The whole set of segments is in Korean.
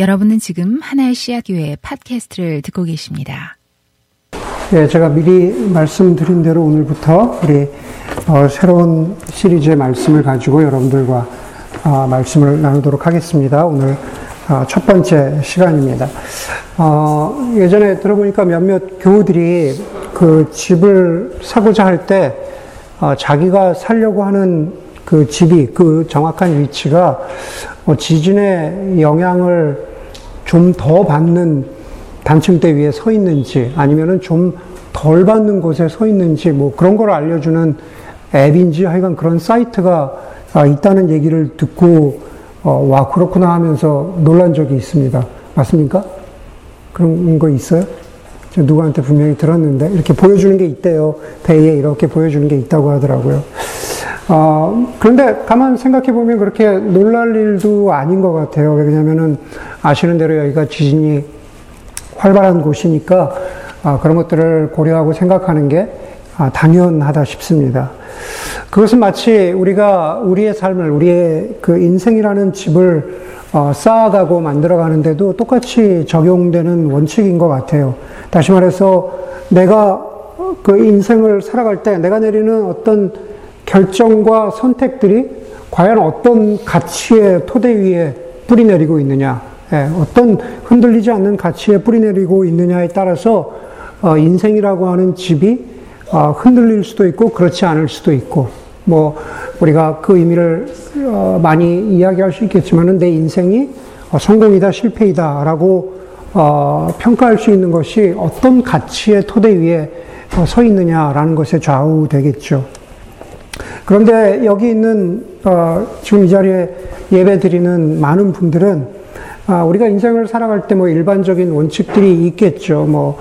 여러분은 지금 하나의 씨앗교회 팟캐스트를 듣고 계십니다. 예, 제가 미리 말씀드린 대로 오늘부터 우리 어, 새로운 시리즈의 말씀을 가지고 여러분들과 어, 말씀을 나누도록 하겠습니다. 오늘 어, 첫 번째 시간입니다. 어, 예전에 들어보니까 몇몇 교우들이 그 집을 사고자 할때 어, 자기가 살려고 하는 그 집이 그 정확한 위치가 어, 지진의 영향을 좀 더 받는 단층대 위에 서 있는지 아니면은 좀 덜 받는 곳에 서 있는지 뭐 그런 걸 알려주는 앱인지 하여간 그런 사이트가 아, 있다는 얘기를 듣고 어, 와 그렇구나 하면서 놀란 적이 있습니다. 맞습니까? 그런 거 있어요? 누구한테 분명히 들었는데 이렇게 보여주는 게 있대요. 배에 이렇게 보여주는 게 있다고 하더라고요. 어, 그런데 가만 생각해 보면 그렇게 놀랄 일도 아닌 것 같아요. 왜냐면은 아시는 대로 여기가 지진이 활발한 곳이니까 아, 그런 것들을 고려하고 생각하는 게 아, 당연하다 싶습니다. 그것은 마치 우리가 우리의 삶을, 우리의 그 인생이라는 집을 어, 쌓아가고 만들어가는데도 똑같이 적용되는 원칙인 것 같아요. 다시 말해서 내가 그 인생을 살아갈 때 내가 내리는 어떤 결정과 선택들이 과연 어떤 가치의 토대 위에 뿌리 내리고 있느냐, 예, 어떤 흔들리지 않는 가치에 뿌리 내리고 있느냐에 따라서 어, 인생이라고 하는 집이 어, 흔들릴 수도 있고 그렇지 않을 수도 있고 뭐 우리가 그 의미를 어, 많이 이야기할 수 있겠지만은 내 인생이 성공이다 실패이다라고 평가할 수 있는 것이 어떤 가치의 토대 위에 서 있느냐라는 것에 좌우되겠죠. 그런데 여기 있는 어, 지금 이 자리에 예배 드리는 많은 분들은 아, 우리가 인생을 살아갈 때 뭐 일반적인 원칙들이 있겠죠. 뭐,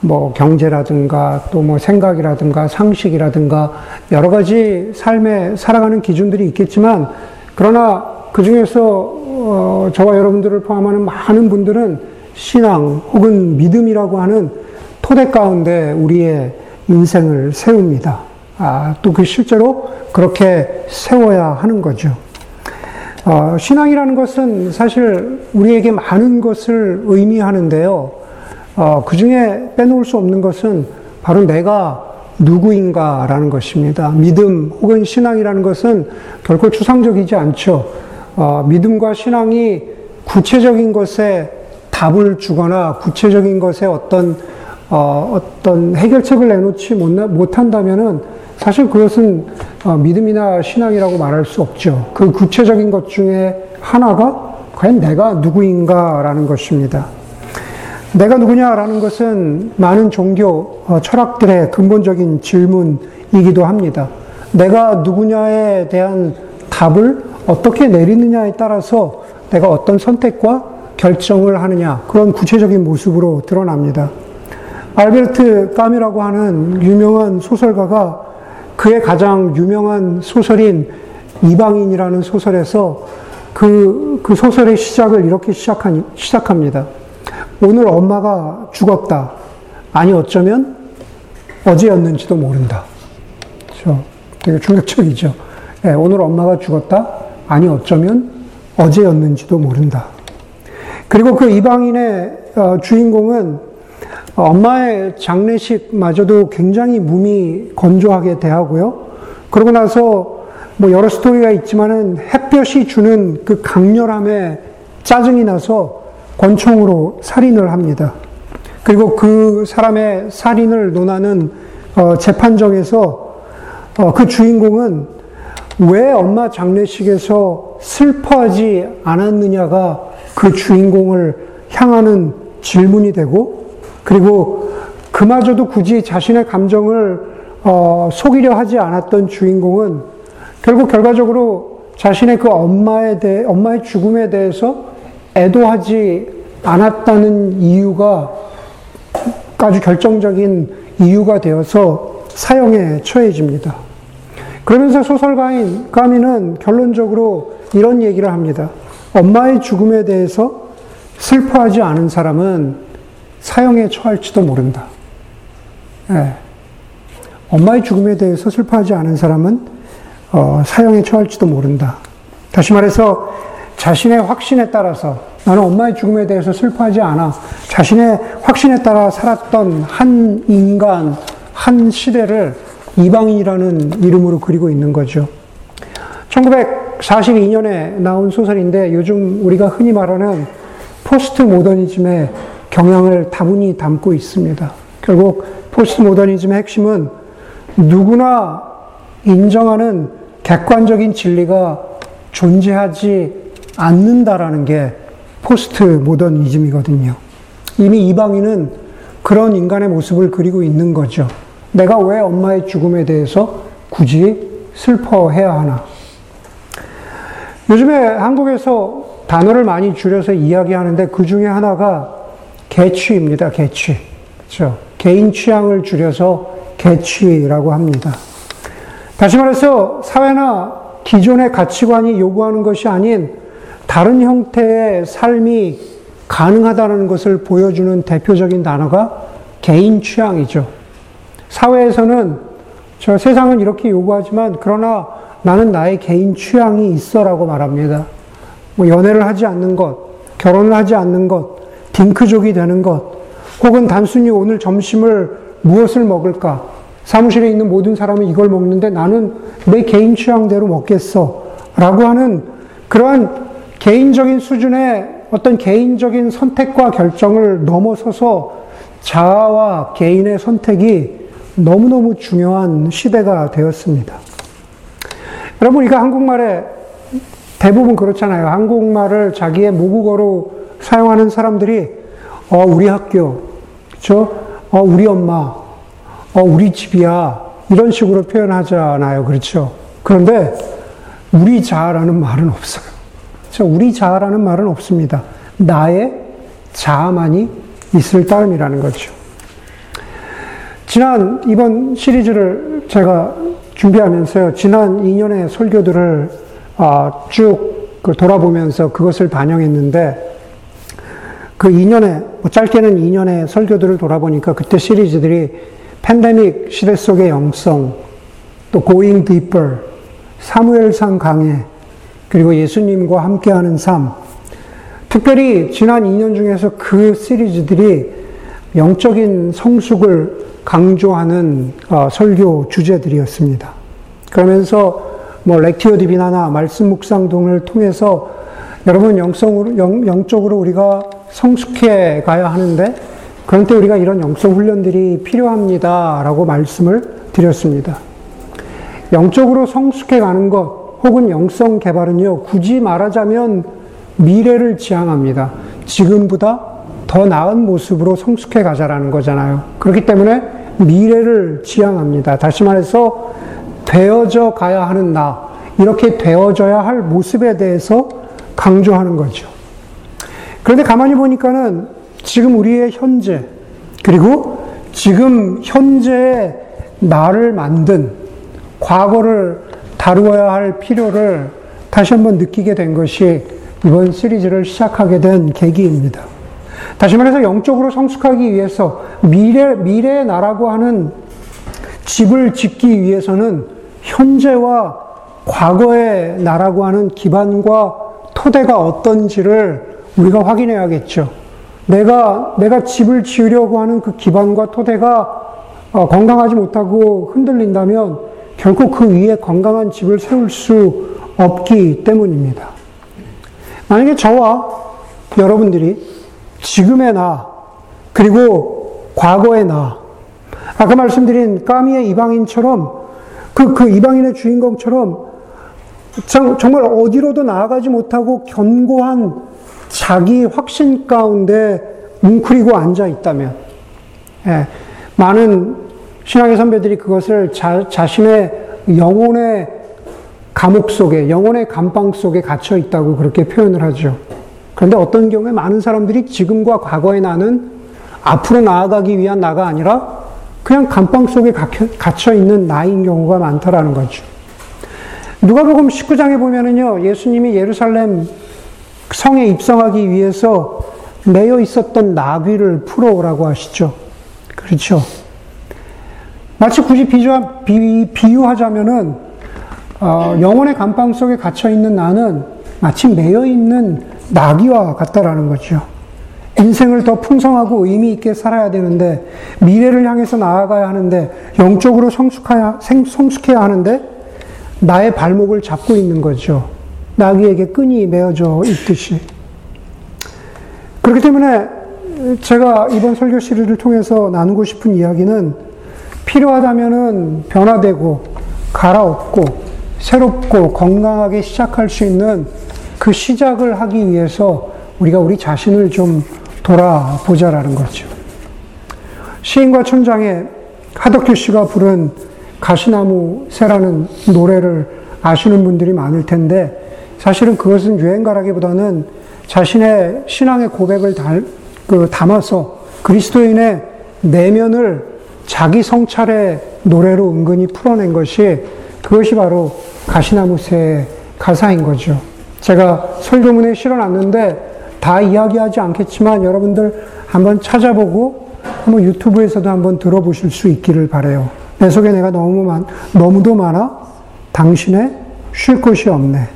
뭐 경제라든가 또 뭐 생각이라든가 상식이라든가 여러 가지 삶에 살아가는 기준들이 있겠지만 그러나 그 중에서 어, 저와 여러분들을 포함하는 많은 분들은 신앙 혹은 믿음이라고 하는 토대 가운데 우리의 인생을 세웁니다. 아, 또 그 실제로 그렇게 세워야 하는 거죠. 어, 신앙이라는 것은 사실 우리에게 많은 것을 의미하는데요. 어, 그 중에 빼놓을 수 없는 것은 바로 내가 누구인가라는 것입니다. 믿음 혹은 신앙이라는 것은 결코 추상적이지 않죠. 어, 믿음과 신앙이 구체적인 것에 답을 주거나 구체적인 것에 어떤 어, 어떤 해결책을 내놓지 못, 한다면은 사실 그것은 어, 믿음이나 신앙이라고 말할 수 없죠. 그 구체적인 것 중에 하나가 과연 내가 누구인가라는 것입니다. 내가 누구냐라는 것은 많은 종교, 어, 철학들의 근본적인 질문이기도 합니다. 내가 누구냐에 대한 답을 어떻게 내리느냐에 따라서 내가 어떤 선택과 결정을 하느냐, 그런 구체적인 모습으로 드러납니다. 알베르트 까미라고 하는 유명한 소설가가 그의 가장 유명한 소설인 이방인이라는 소설에서 그, 그 소설의 시작을 이렇게 시작한, 시작합니다. 오늘 엄마가 죽었다. 아니, 어쩌면 어제였는지도 모른다. 그렇죠? 되게 충격적이죠. 네, 오늘 엄마가 죽었다. 아니, 어쩌면 어제였는지도 모른다. 그리고 그 이방인의 어, 주인공은 엄마의 장례식마저도 굉장히 몸이 건조하게 대하고요. 그러고 나서 뭐 여러 스토리가 있지만은 햇볕이 주는 그 강렬함에 짜증이 나서 권총으로 살인을 합니다. 그리고 그 사람의 살인을 논하는 어, 재판정에서 어, 그 주인공은 왜 엄마 장례식에서 슬퍼하지 않았느냐가 그 주인공을 향하는 질문이 되고 그리고 그마저도 굳이 자신의 감정을 어, 속이려 하지 않았던 주인공은 결국 결과적으로 자신의 그 엄마에 대해, 엄마의 죽음에 대해서 애도하지 않았다는 이유가 아주 결정적인 이유가 되어서 사형에 처해집니다. 그러면서 소설가인 까미는 결론적으로 이런 얘기를 합니다. 엄마의 죽음에 대해서 슬퍼하지 않은 사람은 사형에 처할지도 모른다. 예. 엄마의 죽음에 대해서 슬퍼하지 않은 사람은 어, 사형에 처할지도 모른다. 다시 말해서 자신의 확신에 따라서 나는 엄마의 죽음에 대해서 슬퍼하지 않아. 자신의 확신에 따라 살았던 한 인간, 한 시대를 이방인이라는 이름으로 그리고 있는 거죠. 1942년에 나온 소설인데 요즘 우리가 흔히 말하는 포스트 모더니즘의 경향을 다분히 담고 있습니다. 결국 포스트 모더니즘의 핵심은 누구나 인정하는 객관적인 진리가 존재하지 않는다라는 게 포스트 모더니즘이거든요. 이미 이방인은 그런 인간의 모습을 그리고 있는 거죠. 내가 왜 엄마의 죽음에 대해서 굳이 슬퍼해야 하나? 요즘에 한국에서 단어를 많이 줄여서 이야기하는데 그 중에 하나가 개취입니다. 개취. 그렇죠? 개인 취향을 줄여서 개취라고 합니다. 다시 말해서 사회나 기존의 가치관이 요구하는 것이 아닌 다른 형태의 삶이 가능하다는 것을 보여주는 대표적인 단어가 개인 취향이죠. 사회에서는 저 세상은 이렇게 요구하지만 그러나 나는 나의 개인 취향이 있어라고 말합니다. 뭐 연애를 하지 않는 것, 결혼을 하지 않는 것, 딩크족이 되는 것, 혹은 단순히 오늘 점심을 무엇을 먹을까? 사무실에 있는 모든 사람은 이걸 먹는데 나는 내 개인 취향대로 먹겠어. 라고 하는 그러한 개인적인 수준의 어떤 개인적인 선택과 결정을 넘어서서 자아와 개인의 선택이 너무너무 중요한 시대가 되었습니다. 여러분, 우리가 한국말에 대부분 그렇잖아요. 한국말을 자기의 모국어로 사용하는 사람들이, 어, 우리 학교, 그죠? 어, 우리 엄마, 어, 우리 집이야. 이런 식으로 표현하잖아요. 그렇죠? 그런데, 우리 자라는 말은 없어요. 그렇죠? 우리 자라는 말은 없습니다. 나의 자아만이 있을 따름이라는 거죠. 지난 이번 시리즈를 제가 준비하면서요, 지난 2년의 설교들을 아, 쭉그 돌아보면서 그것을 반영했는데, 그 2년의, 뭐 짧게는 2년의 설교들을 돌아보니까 그때 시리즈들이 팬데믹 시대 속의 영성, 또 Going Deeper, 사무엘상 강해, 그리고 예수님과 함께하는 삶, 특별히 지난 2년 중에서 그 시리즈들이 영적인 성숙을 강조하는 어, 설교 주제들이었습니다. 그러면서 뭐 렉티오 디비나나 말씀 묵상 등을 통해서 여러분 영성으로 영, 영적으로 우리가 성숙해 가야 하는데 그런 때 우리가 이런 영성 훈련들이 필요합니다라고 말씀을 드렸습니다. 영적으로 성숙해 가는 것 혹은 영성 개발은요 굳이 말하자면 미래를 지향합니다. 지금보다 더 나은 모습으로 성숙해 가자라는 거잖아요. 그렇기 때문에 미래를 지향합니다. 다시 말해서 되어져 가야 하는 나, 이렇게 되어져야 할 모습에 대해서 강조하는 거죠. 그런데 가만히 보니까는 지금 우리의 현재, 그리고 지금 현재의 나를 만든 과거를 다루어야 할 필요를 다시 한번 느끼게 된 것이 이번 시리즈를 시작하게 된 계기입니다. 다시 말해서 영적으로 성숙하기 위해서 미래, 미래의 나라고 하는 집을 짓기 위해서는 현재와 과거의 나라고 하는 기반과 토대가 어떤지를 우리가 확인해야겠죠. 내가, 내가 집을 지으려고 하는 그 기반과 토대가 어, 건강하지 못하고 흔들린다면 결코 그 위에 건강한 집을 세울 수 없기 때문입니다. 만약에 저와 여러분들이 지금의 나, 그리고 과거의 나, 아까 말씀드린 까미의 이방인처럼 그, 그 이방인의 주인공처럼 정말 어디로도 나아가지 못하고 견고한 자기 확신 가운데 뭉클이고 앉아 있다면, 예, 많은 신앙의 선배들이 그것을 자, 자신의 영혼의 감옥 속에, 영혼의 감방 속에 갇혀 있다고 그렇게 표현을 하죠. 그런데 어떤 경우에 많은 사람들이 지금과 과거의 나는 앞으로 나아가기 위한 나가 아니라 그냥 감방 속에 갇혀 있는 나인 경우가 많다라는 거죠. 누가복음 19장에 보면은요, 예수님이 예루살렘 성에 입성하기 위해서 매여 있었던 나귀를 풀어오라고 하시죠. 그렇죠. 마치 굳이 비유, 하자면은 어, 영혼의 감방 속에 갇혀 있는 나는 마치 매여 있는 나귀와 같다라는 거죠. 인생을 더 풍성하고 의미 있게 살아야 되는데 미래를 향해서 나아가야 하는데 영적으로 성숙해야, 성숙해야 하는데 나의 발목을 잡고 있는 거죠. 나귀에게 끈이 메어져 있듯이. 그렇기 때문에 제가 이번 설교 시리즈를 통해서 나누고 싶은 이야기는 필요하다면은 변화되고 갈아엎고 새롭고 건강하게 시작할 수 있는 그 시작을 하기 위해서 우리가 우리 자신을 좀 돌아보자라는 거죠. 시인과 천장에 하덕규 씨가 부른 가시나무 새라는 노래를 아시는 분들이 많을 텐데 사실은 그것은 유행가라기보다는 자신의 신앙의 고백을 달, 그 담아서 그리스도인의 내면을 자기 성찰의 노래로 은근히 풀어낸 것이 그것이 바로 가시나무 새의 가사인 거죠. 제가 설교문에 실어놨는데 다 이야기하지 않겠지만 여러분들 한번 찾아보고 한번 유튜브에서도 한번 들어보실 수 있기를 바래요. 내 속에 내가 너무 많, 너무도 많아 당신의 쉴 곳이 없네.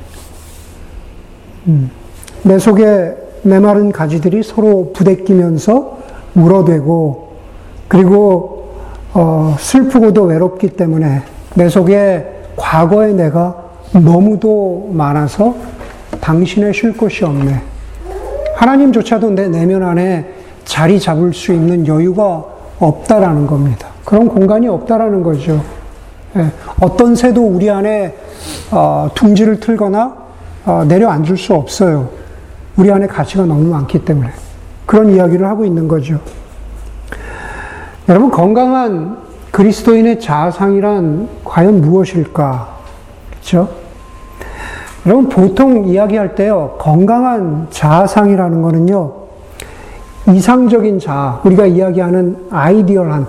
음, 내 속에 메마른 가지들이 서로 부대끼면서 울어대고 그리고 어, 슬프고도 외롭기 때문에 내 속에 과거의 내가 너무도 많아서 당신의 쉴 곳이 없네. 하나님조차도 내 내면 안에 자리 잡을 수 있는 여유가 없다라는 겁니다. 그런 공간이 없다라는 거죠. 예, 어떤 새도 우리 안에 어, 둥지를 틀거나 어, 내려앉을 수 없어요. 우리 안에 가치가 너무 많기 때문에 그런 이야기를 하고 있는 거죠. 여러분 건강한 그리스도인의 자아상이란 과연 무엇일까? 그렇죠? 여러분 보통 이야기할 때요 건강한 자아상이라는 거는요 이상적인 자아 우리가 이야기하는 아이디얼한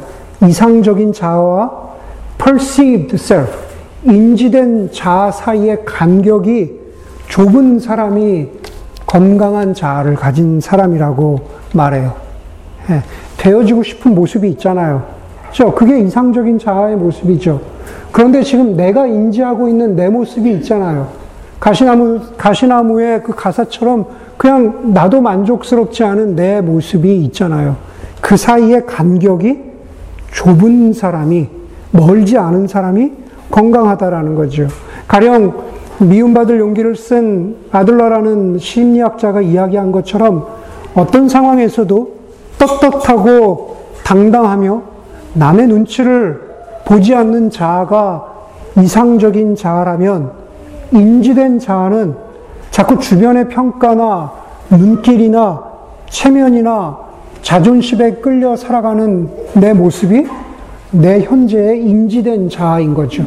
이상적인 자아와 perceived self 인지된 자아 사이의 간격이 좁은 사람이 건강한 자아를 가진 사람이라고 말해요. 예, 되어지고 싶은 모습이 있잖아요. 그죠? 그게 이상적인 자아의 모습이죠. 그런데 지금 내가 인지하고 있는 내 모습이 있잖아요. 가시나무, 가시나무의 그 가사처럼 그냥 나도 만족스럽지 않은 내 모습이 있잖아요. 그 사이의 간격이 좁은 사람이, 멀지 않은 사람이 건강하다라는 거죠. 가령 미움받을 용기를 쓴 아들러라는 심리학자가 이야기한 것처럼 어떤 상황에서도 떳떳하고 당당하며 남의 눈치를 보지 않는 자아가 이상적인 자아라면 인지된 자아는 자꾸 주변의 평가나 눈길이나 체면이나 자존심에 끌려 살아가는 내 모습이 내 현재의 인지된 자아인 거죠.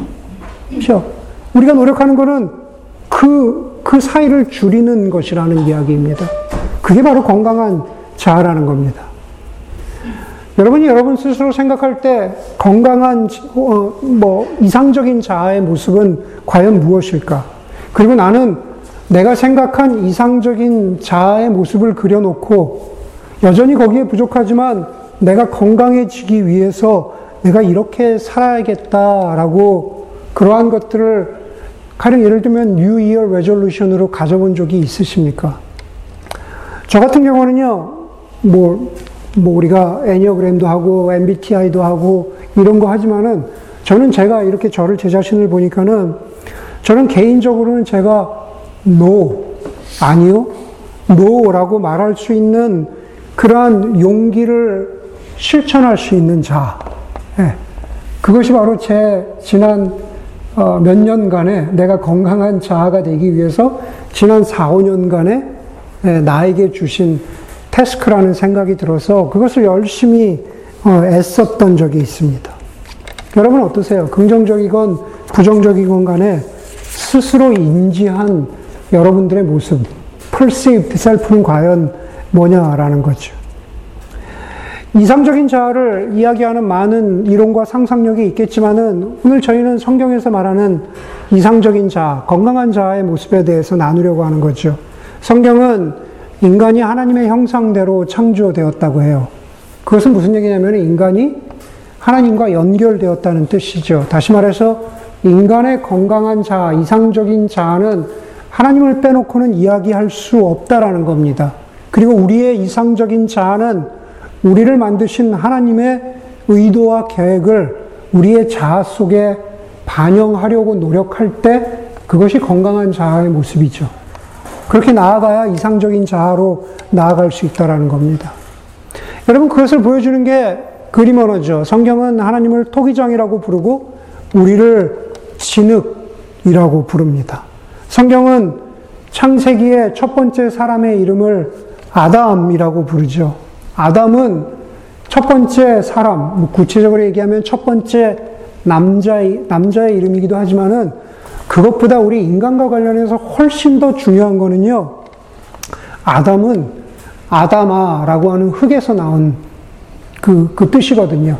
그렇죠? 우리가 노력하는 것은 그, 그 사이를 줄이는 것이라는 이야기입니다. 그게 바로 건강한 자아라는 겁니다. 여러분이 여러분 스스로 생각할 때 건강한, 어, 뭐, 이상적인 자아의 모습은 과연 무엇일까? 그리고 나는 내가 생각한 이상적인 자아의 모습을 그려놓고 여전히 거기에 부족하지만 내가 건강해지기 위해서 내가 이렇게 살아야겠다라고 그러한 것들을 가령 예를 들면 New Year Resolution으로 가져본 적이 있으십니까? 저 같은 경우는요, 뭐, 뭐 우리가 애니어그램도 하고 MBTI도 하고 이런 거 하지만은 저는 제가 이렇게 저를 제 자신을 보니까는 저는 개인적으로는 제가 no, 아니요, no라고 말할 수 있는 그러한 용기를 실천할 수 있는 자. 네. 그것이 바로 제 지난 어, 몇 년간에 내가 건강한 자아가 되기 위해서 지난 4, 5년간에 네, 나에게 주신 태스크라는 생각이 들어서 그것을 열심히 어, 애썼던 적이 있습니다. 여러분 어떠세요? 긍정적이건 부정적이건 간에 스스로 인지한 여러분들의 모습, perceived self는 과연 뭐냐라는 거죠. 이상적인 자아를 이야기하는 많은 이론과 상상력이 있겠지만은 오늘 저희는 성경에서 말하는 이상적인 자아, 건강한 자아의 모습에 대해서 나누려고 하는 거죠. 성경은 인간이 하나님의 형상대로 창조되었다고 해요. 그것은 무슨 얘기냐면 인간이 하나님과 연결되었다는 뜻이죠. 다시 말해서 인간의 건강한 자아, 이상적인 자아는 하나님을 빼놓고는 이야기할 수 없다라는 겁니다. 그리고 우리의 이상적인 자아는 우리를 만드신 하나님의 의도와 계획을 우리의 자아 속에 반영하려고 노력할 때 그것이 건강한 자아의 모습이죠. 그렇게 나아가야 이상적인 자아로 나아갈 수 있다라는 겁니다. 여러분 그것을 보여주는 게 그림 언어죠. 성경은 하나님을 토기장이라고 부르고 우리를 진흙이라고 부릅니다. 성경은 창세기의 첫 번째 사람의 이름을 아담이라고 부르죠. 아담은 첫 번째 사람, 뭐 구체적으로 얘기하면 첫 번째 남자의, 남자의 이름이기도 하지만은 그것보다 우리 인간과 관련해서 훨씬 더 중요한 거는요, 아담은 아담아라고 하는 흙에서 나온 그, 그 뜻이거든요.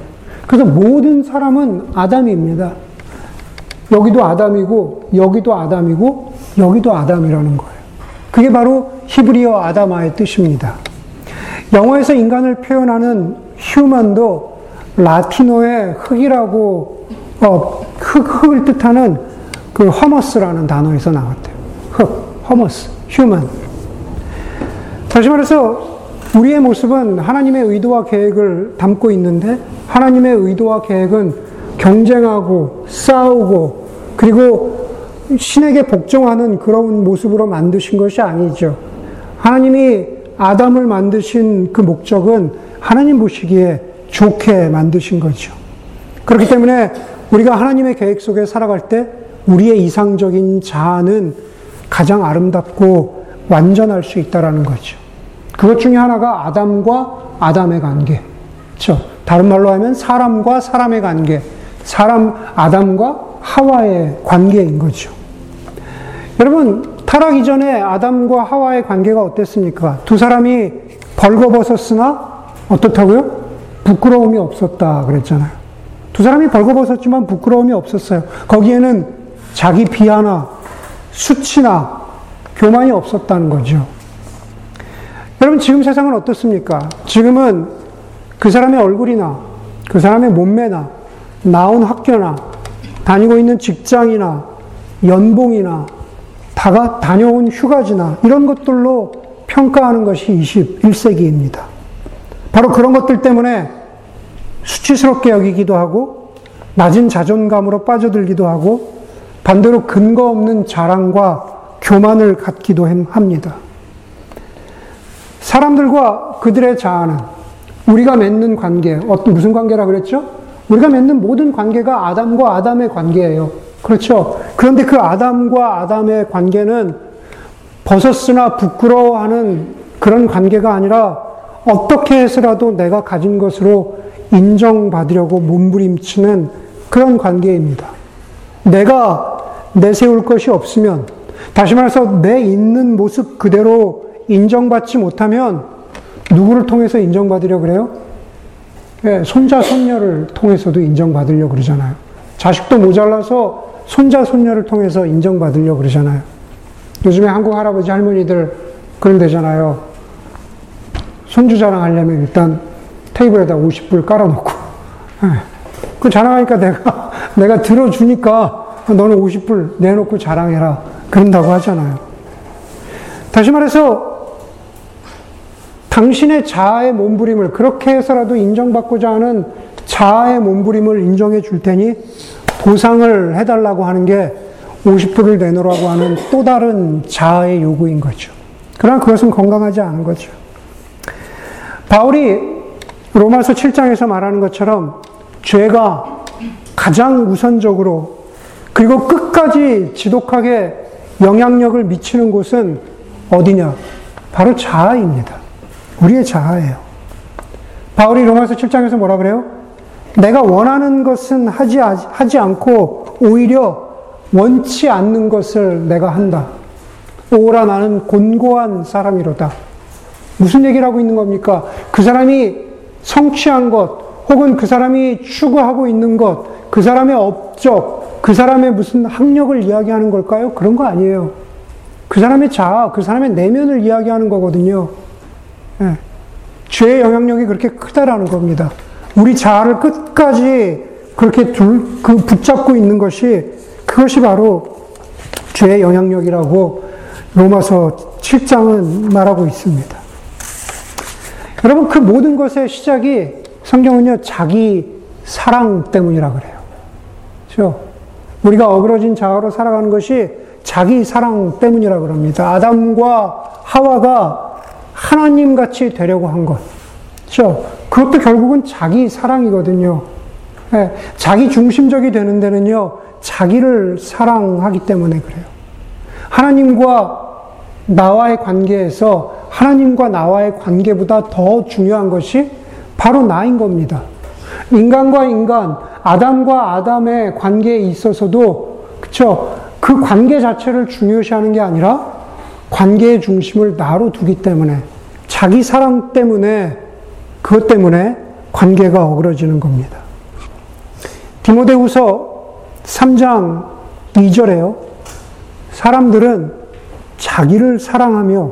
그래서 모든 사람은 아담입니다. 여기도 아담이고, 여기도 아담이고, 여기도 아담이라는 거예요. 그게 바로 히브리어 아담아의 뜻입니다. 영어에서 인간을 표현하는 human도 라틴어의 흙이라고, 어, 흙, 흙을 뜻하는 그 humus라는 단어에서 나왔대요. 흙, humus, human. 다시 말해서 우리의 모습은 하나님의 의도와 계획을 담고 있는데 하나님의 의도와 계획은 경쟁하고 싸우고 그리고 신에게 복종하는 그런 모습으로 만드신 것이 아니죠. 하나님이 아담을 만드신 그 목적은 하나님 보시기에 좋게 만드신 거죠. 그렇기 때문에 우리가 하나님의 계획 속에 살아갈 때 우리의 이상적인 자아는 가장 아름답고 완전할 수 있다라는 거죠. 그것 중에 하나가 아담과 아담의 관계. 그렇죠? 다른 말로 하면 사람과 사람의 관계. 사람 아담과 하와의 관계인 거죠. 여러분, 타락 이전에 아담과 하와의 관계가 어땠습니까? 두 사람이 벌거벗었으나 어떻다고요? 부끄러움이 없었다 그랬잖아요. 두 사람이 벌거벗었지만 부끄러움이 없었어요. 거기에는 자기 비하나 수치나 교만이 없었다는 거죠. 여러분, 지금 세상은 어떻습니까? 지금은 그 사람의 얼굴이나 그 사람의 몸매나 나온 학교나 다니고 있는 직장이나 연봉이나 다가 다녀온 휴가지나 이런 것들로 평가하는 것이 21세기입니다. 바로 그런 것들 때문에 수치스럽게 여기기도 하고 낮은 자존감으로 빠져들기도 하고 반대로 근거 없는 자랑과 교만을 갖기도 합니다. 사람들과 그들의 자아는 우리가 맺는 관계, 어떤 무슨 관계라 그랬죠? 우리가 맺는 모든 관계가 아담과 아담의 관계예요. 그렇죠? 그런데 그 아담과 아담의 관계는 벗었으나 부끄러워하는 그런 관계가 아니라 어떻게 해서라도 내가 가진 것으로 인정받으려고 몸부림치는 그런 관계입니다. 내가 내세울 것이 없으면, 다시 말해서 내 있는 모습 그대로 인정받지 못하면 누구를 통해서 인정받으려 그래요? 예, 손자, 손녀를 통해서도 인정받으려 그러잖아요. 자식도 모자라서 손자, 손녀를 통해서 인정받으려 그러잖아요. 요즘에 한국 할아버지, 할머니들 그런 데잖아요. 손주 자랑하려면 일단 테이블에다 50불 깔아놓고, 예, 그 자랑하니까 내가, 내가 들어주니까 너는 50불 내놓고 자랑해라. 그런다고 하잖아요. 다시 말해서 당신의 자아의 몸부림을 그렇게 해서라도 인정받고자 하는 자아의 몸부림을 인정해 줄 테니 보상을 해달라고 하는 게 50불을 내놓으라고 하는 또 다른 자아의 요구인 거죠. 그러나 그것은 건강하지 않은 거죠. 바울이 로마서 7장에서 말하는 것처럼 죄가 가장 우선적으로 그리고 끝까지 지독하게 영향력을 미치는 곳은 어디냐? 바로 자아입니다. 우리의 자아예요. 바울이 로마서 7장에서 뭐라 그래요? 내가 원하는 것은 하지, 하지 않고 오히려 원치 않는 것을 내가 한다. 오라 나는 곤고한 사람이로다. 무슨 얘기를 하고 있는 겁니까? 그 사람이 성취한 것, 혹은 그 사람이 추구하고 있는 것, 그 사람의 업적, 그 사람의 무슨 학력을 이야기하는 걸까요? 그런 거 아니에요. 그 사람의 자아, 그 사람의 내면을 이야기하는 거거든요. 예. 죄의 영향력이 그렇게 크다라는 겁니다. 우리 자아를 끝까지 그렇게 둘, 그 붙잡고 있는 것이 그것이 바로 죄의 영향력이라고 로마서 7장은 말하고 있습니다. 여러분, 그 모든 것의 시작이 성경은요, 자기 사랑 때문이라 그래요. 그죠? 우리가 어그러진 자아로 살아가는 것이 자기 사랑 때문이라 그럽니다. 아담과 하와가 하나님 같이 되려고 한 것. 그죠? 그것도 결국은 자기 사랑이거든요. 네, 자기 중심적이 되는 데는요, 자기를 사랑하기 때문에 그래요. 하나님과 나와의 관계에서 하나님과 나와의 관계보다 더 중요한 것이 바로 나인 겁니다. 인간과 인간, 아담과 아담의 관계에 있어서도, 그쵸? 그 관계 자체를 중요시하는 게 아니라 관계의 중심을 나로 두기 때문에, 자기 사랑 때문에, 그것 때문에 관계가 어그러지는 겁니다. 디모데후서 3장 2절에요. 사람들은 자기를 사랑하며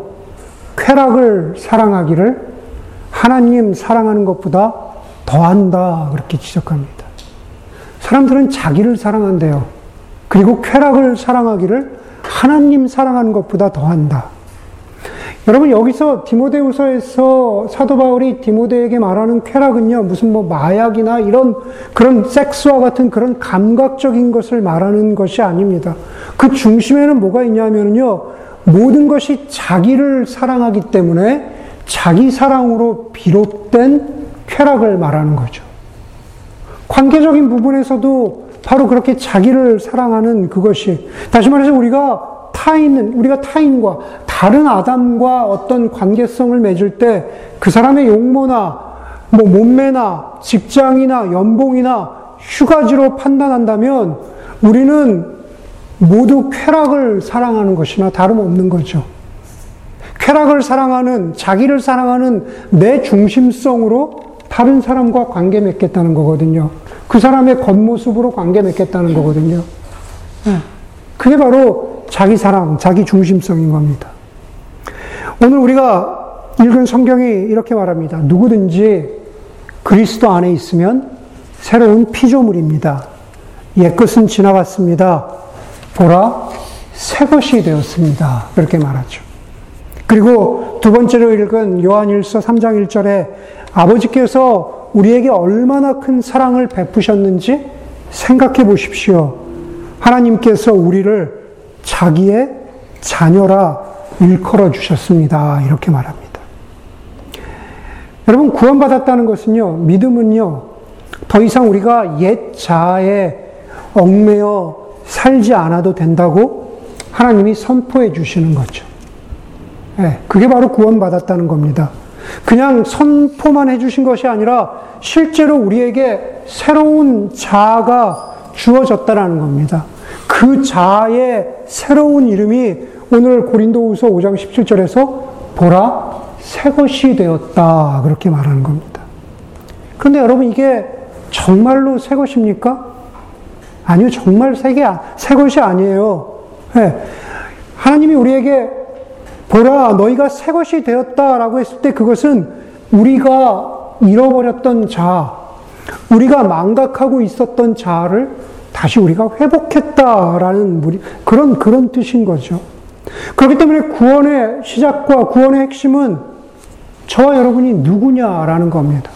쾌락을 사랑하기를 하나님 사랑하는 것보다 더한다. 그렇게 지적합니다. 사람들은 자기를 사랑한대요. 그리고 쾌락을 사랑하기를 하나님 사랑하는 것보다 더한다. 여러분 여기서 디모데후서에서 사도 바울이 디모데에게 말하는 쾌락은요 무슨 뭐 마약이나 이런 그런 섹스와 같은 그런 감각적인 것을 말하는 것이 아닙니다. 그 중심에는 뭐가 있냐면요 모든 것이 자기를 사랑하기 때문에 자기 사랑으로 비롯된 쾌락을 말하는 거죠. 관계적인 부분에서도 바로 그렇게 자기를 사랑하는 그것이 다시 말해서 우리가 타인은 우리가 타인과 다른 아담과 어떤 관계성을 맺을 때 그 사람의 용모나 뭐 몸매나 직장이나 연봉이나 휴가지로 판단한다면 우리는 모두 쾌락을 사랑하는 것이나 다름없는 거죠. 쾌락을 사랑하는 자기를 사랑하는 내 중심성으로 다른 사람과 관계 맺겠다는 거거든요. 그 사람의 겉모습으로 관계 맺겠다는 거거든요. 네. 그게 바로 자기 사랑, 자기 중심성인 겁니다. 오늘 우리가 읽은 성경이 이렇게 말합니다. 누구든지 그리스도 안에 있으면 새로운 피조물입니다. 옛것은 지나갔습니다. 보라, 새 것이 되었습니다. 그렇게 말하죠. 그리고 두 번째로 읽은 요한일서 3장 1절에 아버지께서 우리에게 얼마나 큰 사랑을 베푸셨는지 생각해 보십시오. 하나님께서 우리를 자기의 자녀라 일컬어 주셨습니다. 이렇게 말합니다. 여러분, 구원받았다는 것은요, 믿음은요, 더 이상 우리가 옛 자아에 얽매여 살지 않아도 된다고 하나님이 선포해 주시는 거죠. 네, 그게 바로 구원받았다는 겁니다. 그냥 선포만 해주신 것이 아니라 실제로 우리에게 새로운 자아가 주어졌다는 겁니다. 그 자아의 새로운 이름이 오늘 고린도후서 5장 17절에서 보라 새 것이 되었다 그렇게 말하는 겁니다. 그런데 여러분 이게 정말로 새 것입니까? 아니요, 정말 새, 게, 새 것이 아니에요. 네. 하나님이 우리에게 보라, 너희가 새 것이 되었다라고 했을 때 그것은 우리가 잃어버렸던 자, 우리가 망각하고 있었던 자를 다시 우리가 회복했다라는 그런, 그런 뜻인 거죠. 그렇기 때문에 구원의 시작과 구원의 핵심은 저와 여러분이 누구냐라는 겁니다.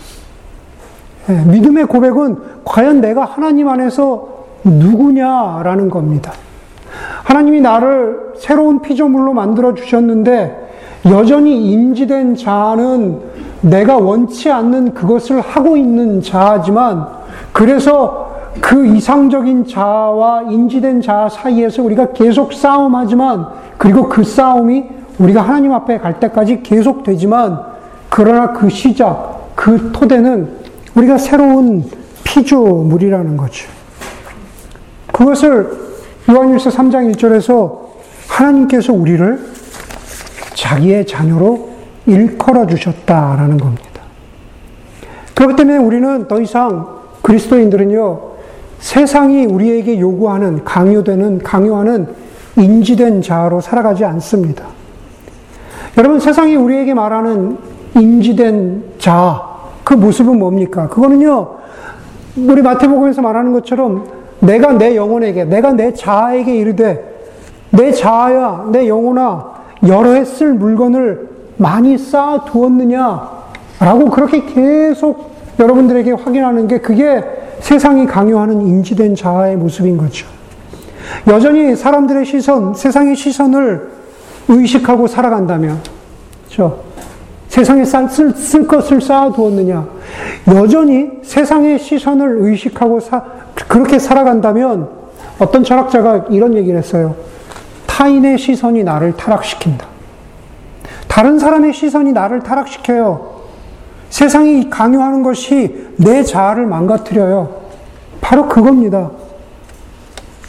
예, 믿음의 고백은 과연 내가 하나님 안에서 누구냐라는 겁니다. 하나님이 나를 새로운 피조물로 만들어 주셨는데 여전히 인지된 자는 내가 원치 않는 그것을 하고 있는 자지만 그래서 그 이상적인 자와 인지된 자 사이에서 우리가 계속 싸움하지만 그리고 그 싸움이 우리가 하나님 앞에 갈 때까지 계속 되지만 그러나 그 시작, 그 토대는 우리가 새로운 피조물이라는 거죠. 그것을 요한일서 3장 1절에서 하나님께서 우리를 자기의 자녀로 일컬어 주셨다라는 겁니다. 그렇기 때문에 우리는 더 이상 그리스도인들은요, 세상이 우리에게 요구하는, 강요되는, 강요하는 인지된 자로 살아가지 않습니다. 여러분, 세상이 우리에게 말하는 인지된 자, 그 모습은 뭡니까? 그거는요, 우리 마태복음에서 말하는 것처럼 내가 내 영혼에게, 내가 내 자아에게 이르되, 내 자아야, 내 영혼아, 여러 해 쓸 물건을 많이 쌓아 두었느냐 라고 그렇게 계속 여러분들에게 확인하는 게 그게 세상이 강요하는 인지된 자아의 모습인 거죠. 여전히 사람들의 시선, 세상의 시선을 의식하고 살아간다면, 그렇죠? 세상에 쓸, 쓸 것을 쌓아두었느냐? 여전히 세상의 시선을 의식하고 사, 그렇게 살아간다면 어떤 철학자가 이런 얘기를 했어요. 타인의 시선이 나를 타락시킨다. 다른 사람의 시선이 나를 타락시켜요. 세상이 강요하는 것이 내 자아를 망가뜨려요. 바로 그겁니다.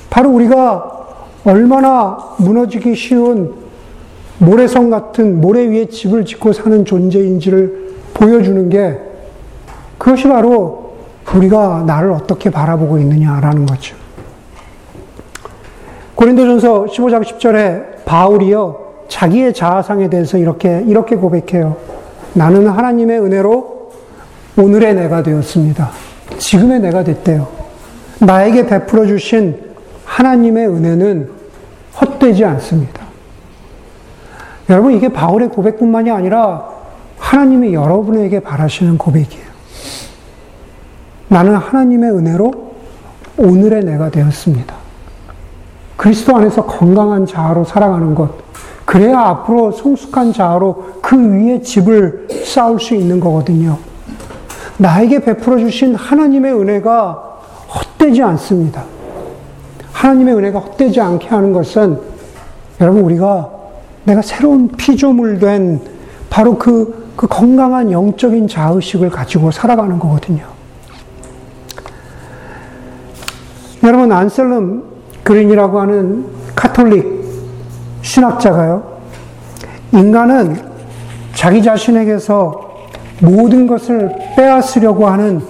바로 우리가 얼마나 무너지기 쉬운 모래성 같은 모래 위에 집을 짓고 사는 존재인지를 보여주는 게 그것이 바로 우리가 나를 어떻게 바라보고 있느냐라는 거죠. 고린도전서 15장 10절에 바울이요 자기의 자아상에 대해서 이렇게 이렇게 고백해요. 나는 하나님의 은혜로 오늘의 내가 되었습니다. 지금의 내가 됐대요. 나에게 베풀어 주신 하나님의 은혜는 헛되지 않습니다. 여러분, 이게 바울의 고백뿐만이 아니라 하나님이 여러분에게 바라시는 고백이에요. 나는 하나님의 은혜로 오늘의 내가 되었습니다. 그리스도 안에서 건강한 자아로 살아가는 것. 그래야 앞으로 성숙한 자아로 그 위에 집을 쌓을 수 있는 거거든요. 나에게 베풀어 주신 하나님의 은혜가 헛되지 않습니다. 하나님의 은혜가 헛되지 않게 하는 것은 여러분 우리가 내가 새로운 피조물 된 바로 그, 그 건강한 영적인 자의식을 가지고 살아가는 거거든요. 여러분, 안셀름 그린이라고 하는 카톨릭 신학자가요, 인간은 자기 자신에게서 모든 것을 빼앗으려고 하는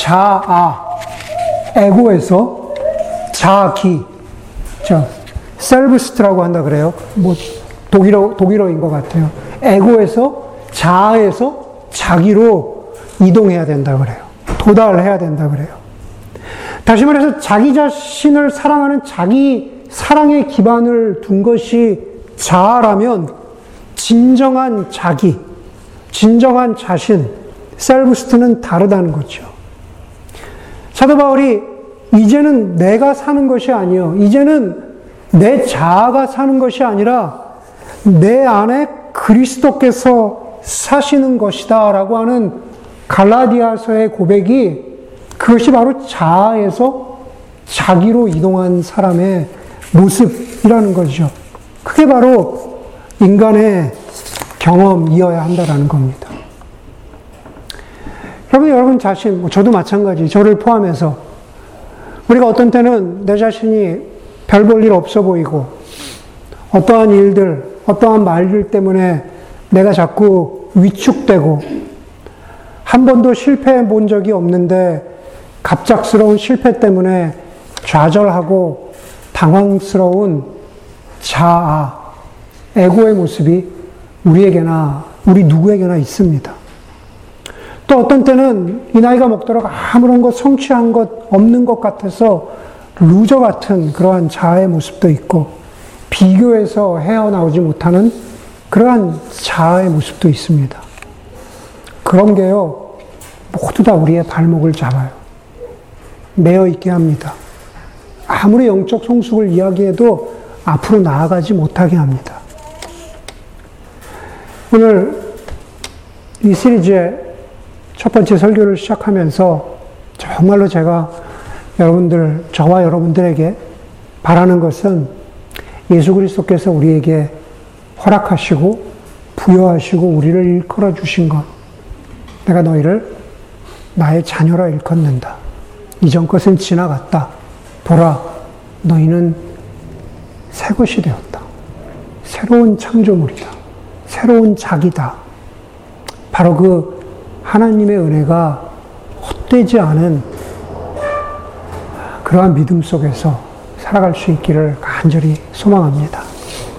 자아, 에고에서 자기, 저, 셀브스트라고 한다 그래요. 뭐, 독일어, 독일어인 것 같아요. 에고에서, 자아에서 자기로 이동해야 된다 그래요. 도달해야 된다 그래요. 다시 말해서 자기 자신을 사랑하는 자기 사랑의 기반을 둔 것이 자아라면 진정한 자기, 진정한 자신, 셀브스트는 다르다는 거죠. 사도 바울이 이제는 내가 사는 것이 아니요. 이제는 내 자아가 사는 것이 아니라 내 안에 그리스도께서 사시는 것이다 라고 하는 갈라디아서의 고백이 그것이 바로 자아에서 자기로 이동한 사람의 모습이라는 거죠. 그게 바로 인간의 경험이어야 한다라는 겁니다. 여러분, 여러분 자신, 뭐 저도 마찬가지, 저를 포함해서 우리가 어떤 때는 내 자신이 별 볼 일 없어 보이고 어떠한 일들, 어떠한 말들 때문에 내가 자꾸 위축되고 한 번도 실패해 본 적이 없는데 갑작스러운 실패 때문에 좌절하고 당황스러운 자아, 에고의 모습이 우리에게나, 우리 누구에게나 있습니다. 또 어떤 때는 이 나이가 먹도록 아무런 것 성취한 것 없는 것 같아서 loser 같은 그러한 자아의 모습도 있고 비교해서 헤어나오지 못하는 그러한 자아의 모습도 있습니다. 그런 게요, 모두 다 우리의 발목을 잡아요. 매어 있게 합니다. 아무리 영적 성숙을 이야기해도 앞으로 나아가지 못하게 합니다. 오늘 이 시리즈의 첫 번째 설교를 시작하면서 정말로 제가 여러분들, 저와 여러분들에게 바라는 것은 예수 그리스도께서 우리에게 허락하시고 부여하시고 우리를 일컬어 주신 것. 내가 너희를 나의 자녀라 일컫는다. 이전 것은 지나갔다. 보라, 너희는 새 것이 되었다. 새로운 창조물이다. 새로운 자기다. 바로 그 하나님의 은혜가 헛되지 않은 그러한 믿음 속에서 살아갈 수 있기를 간절히 소망합니다.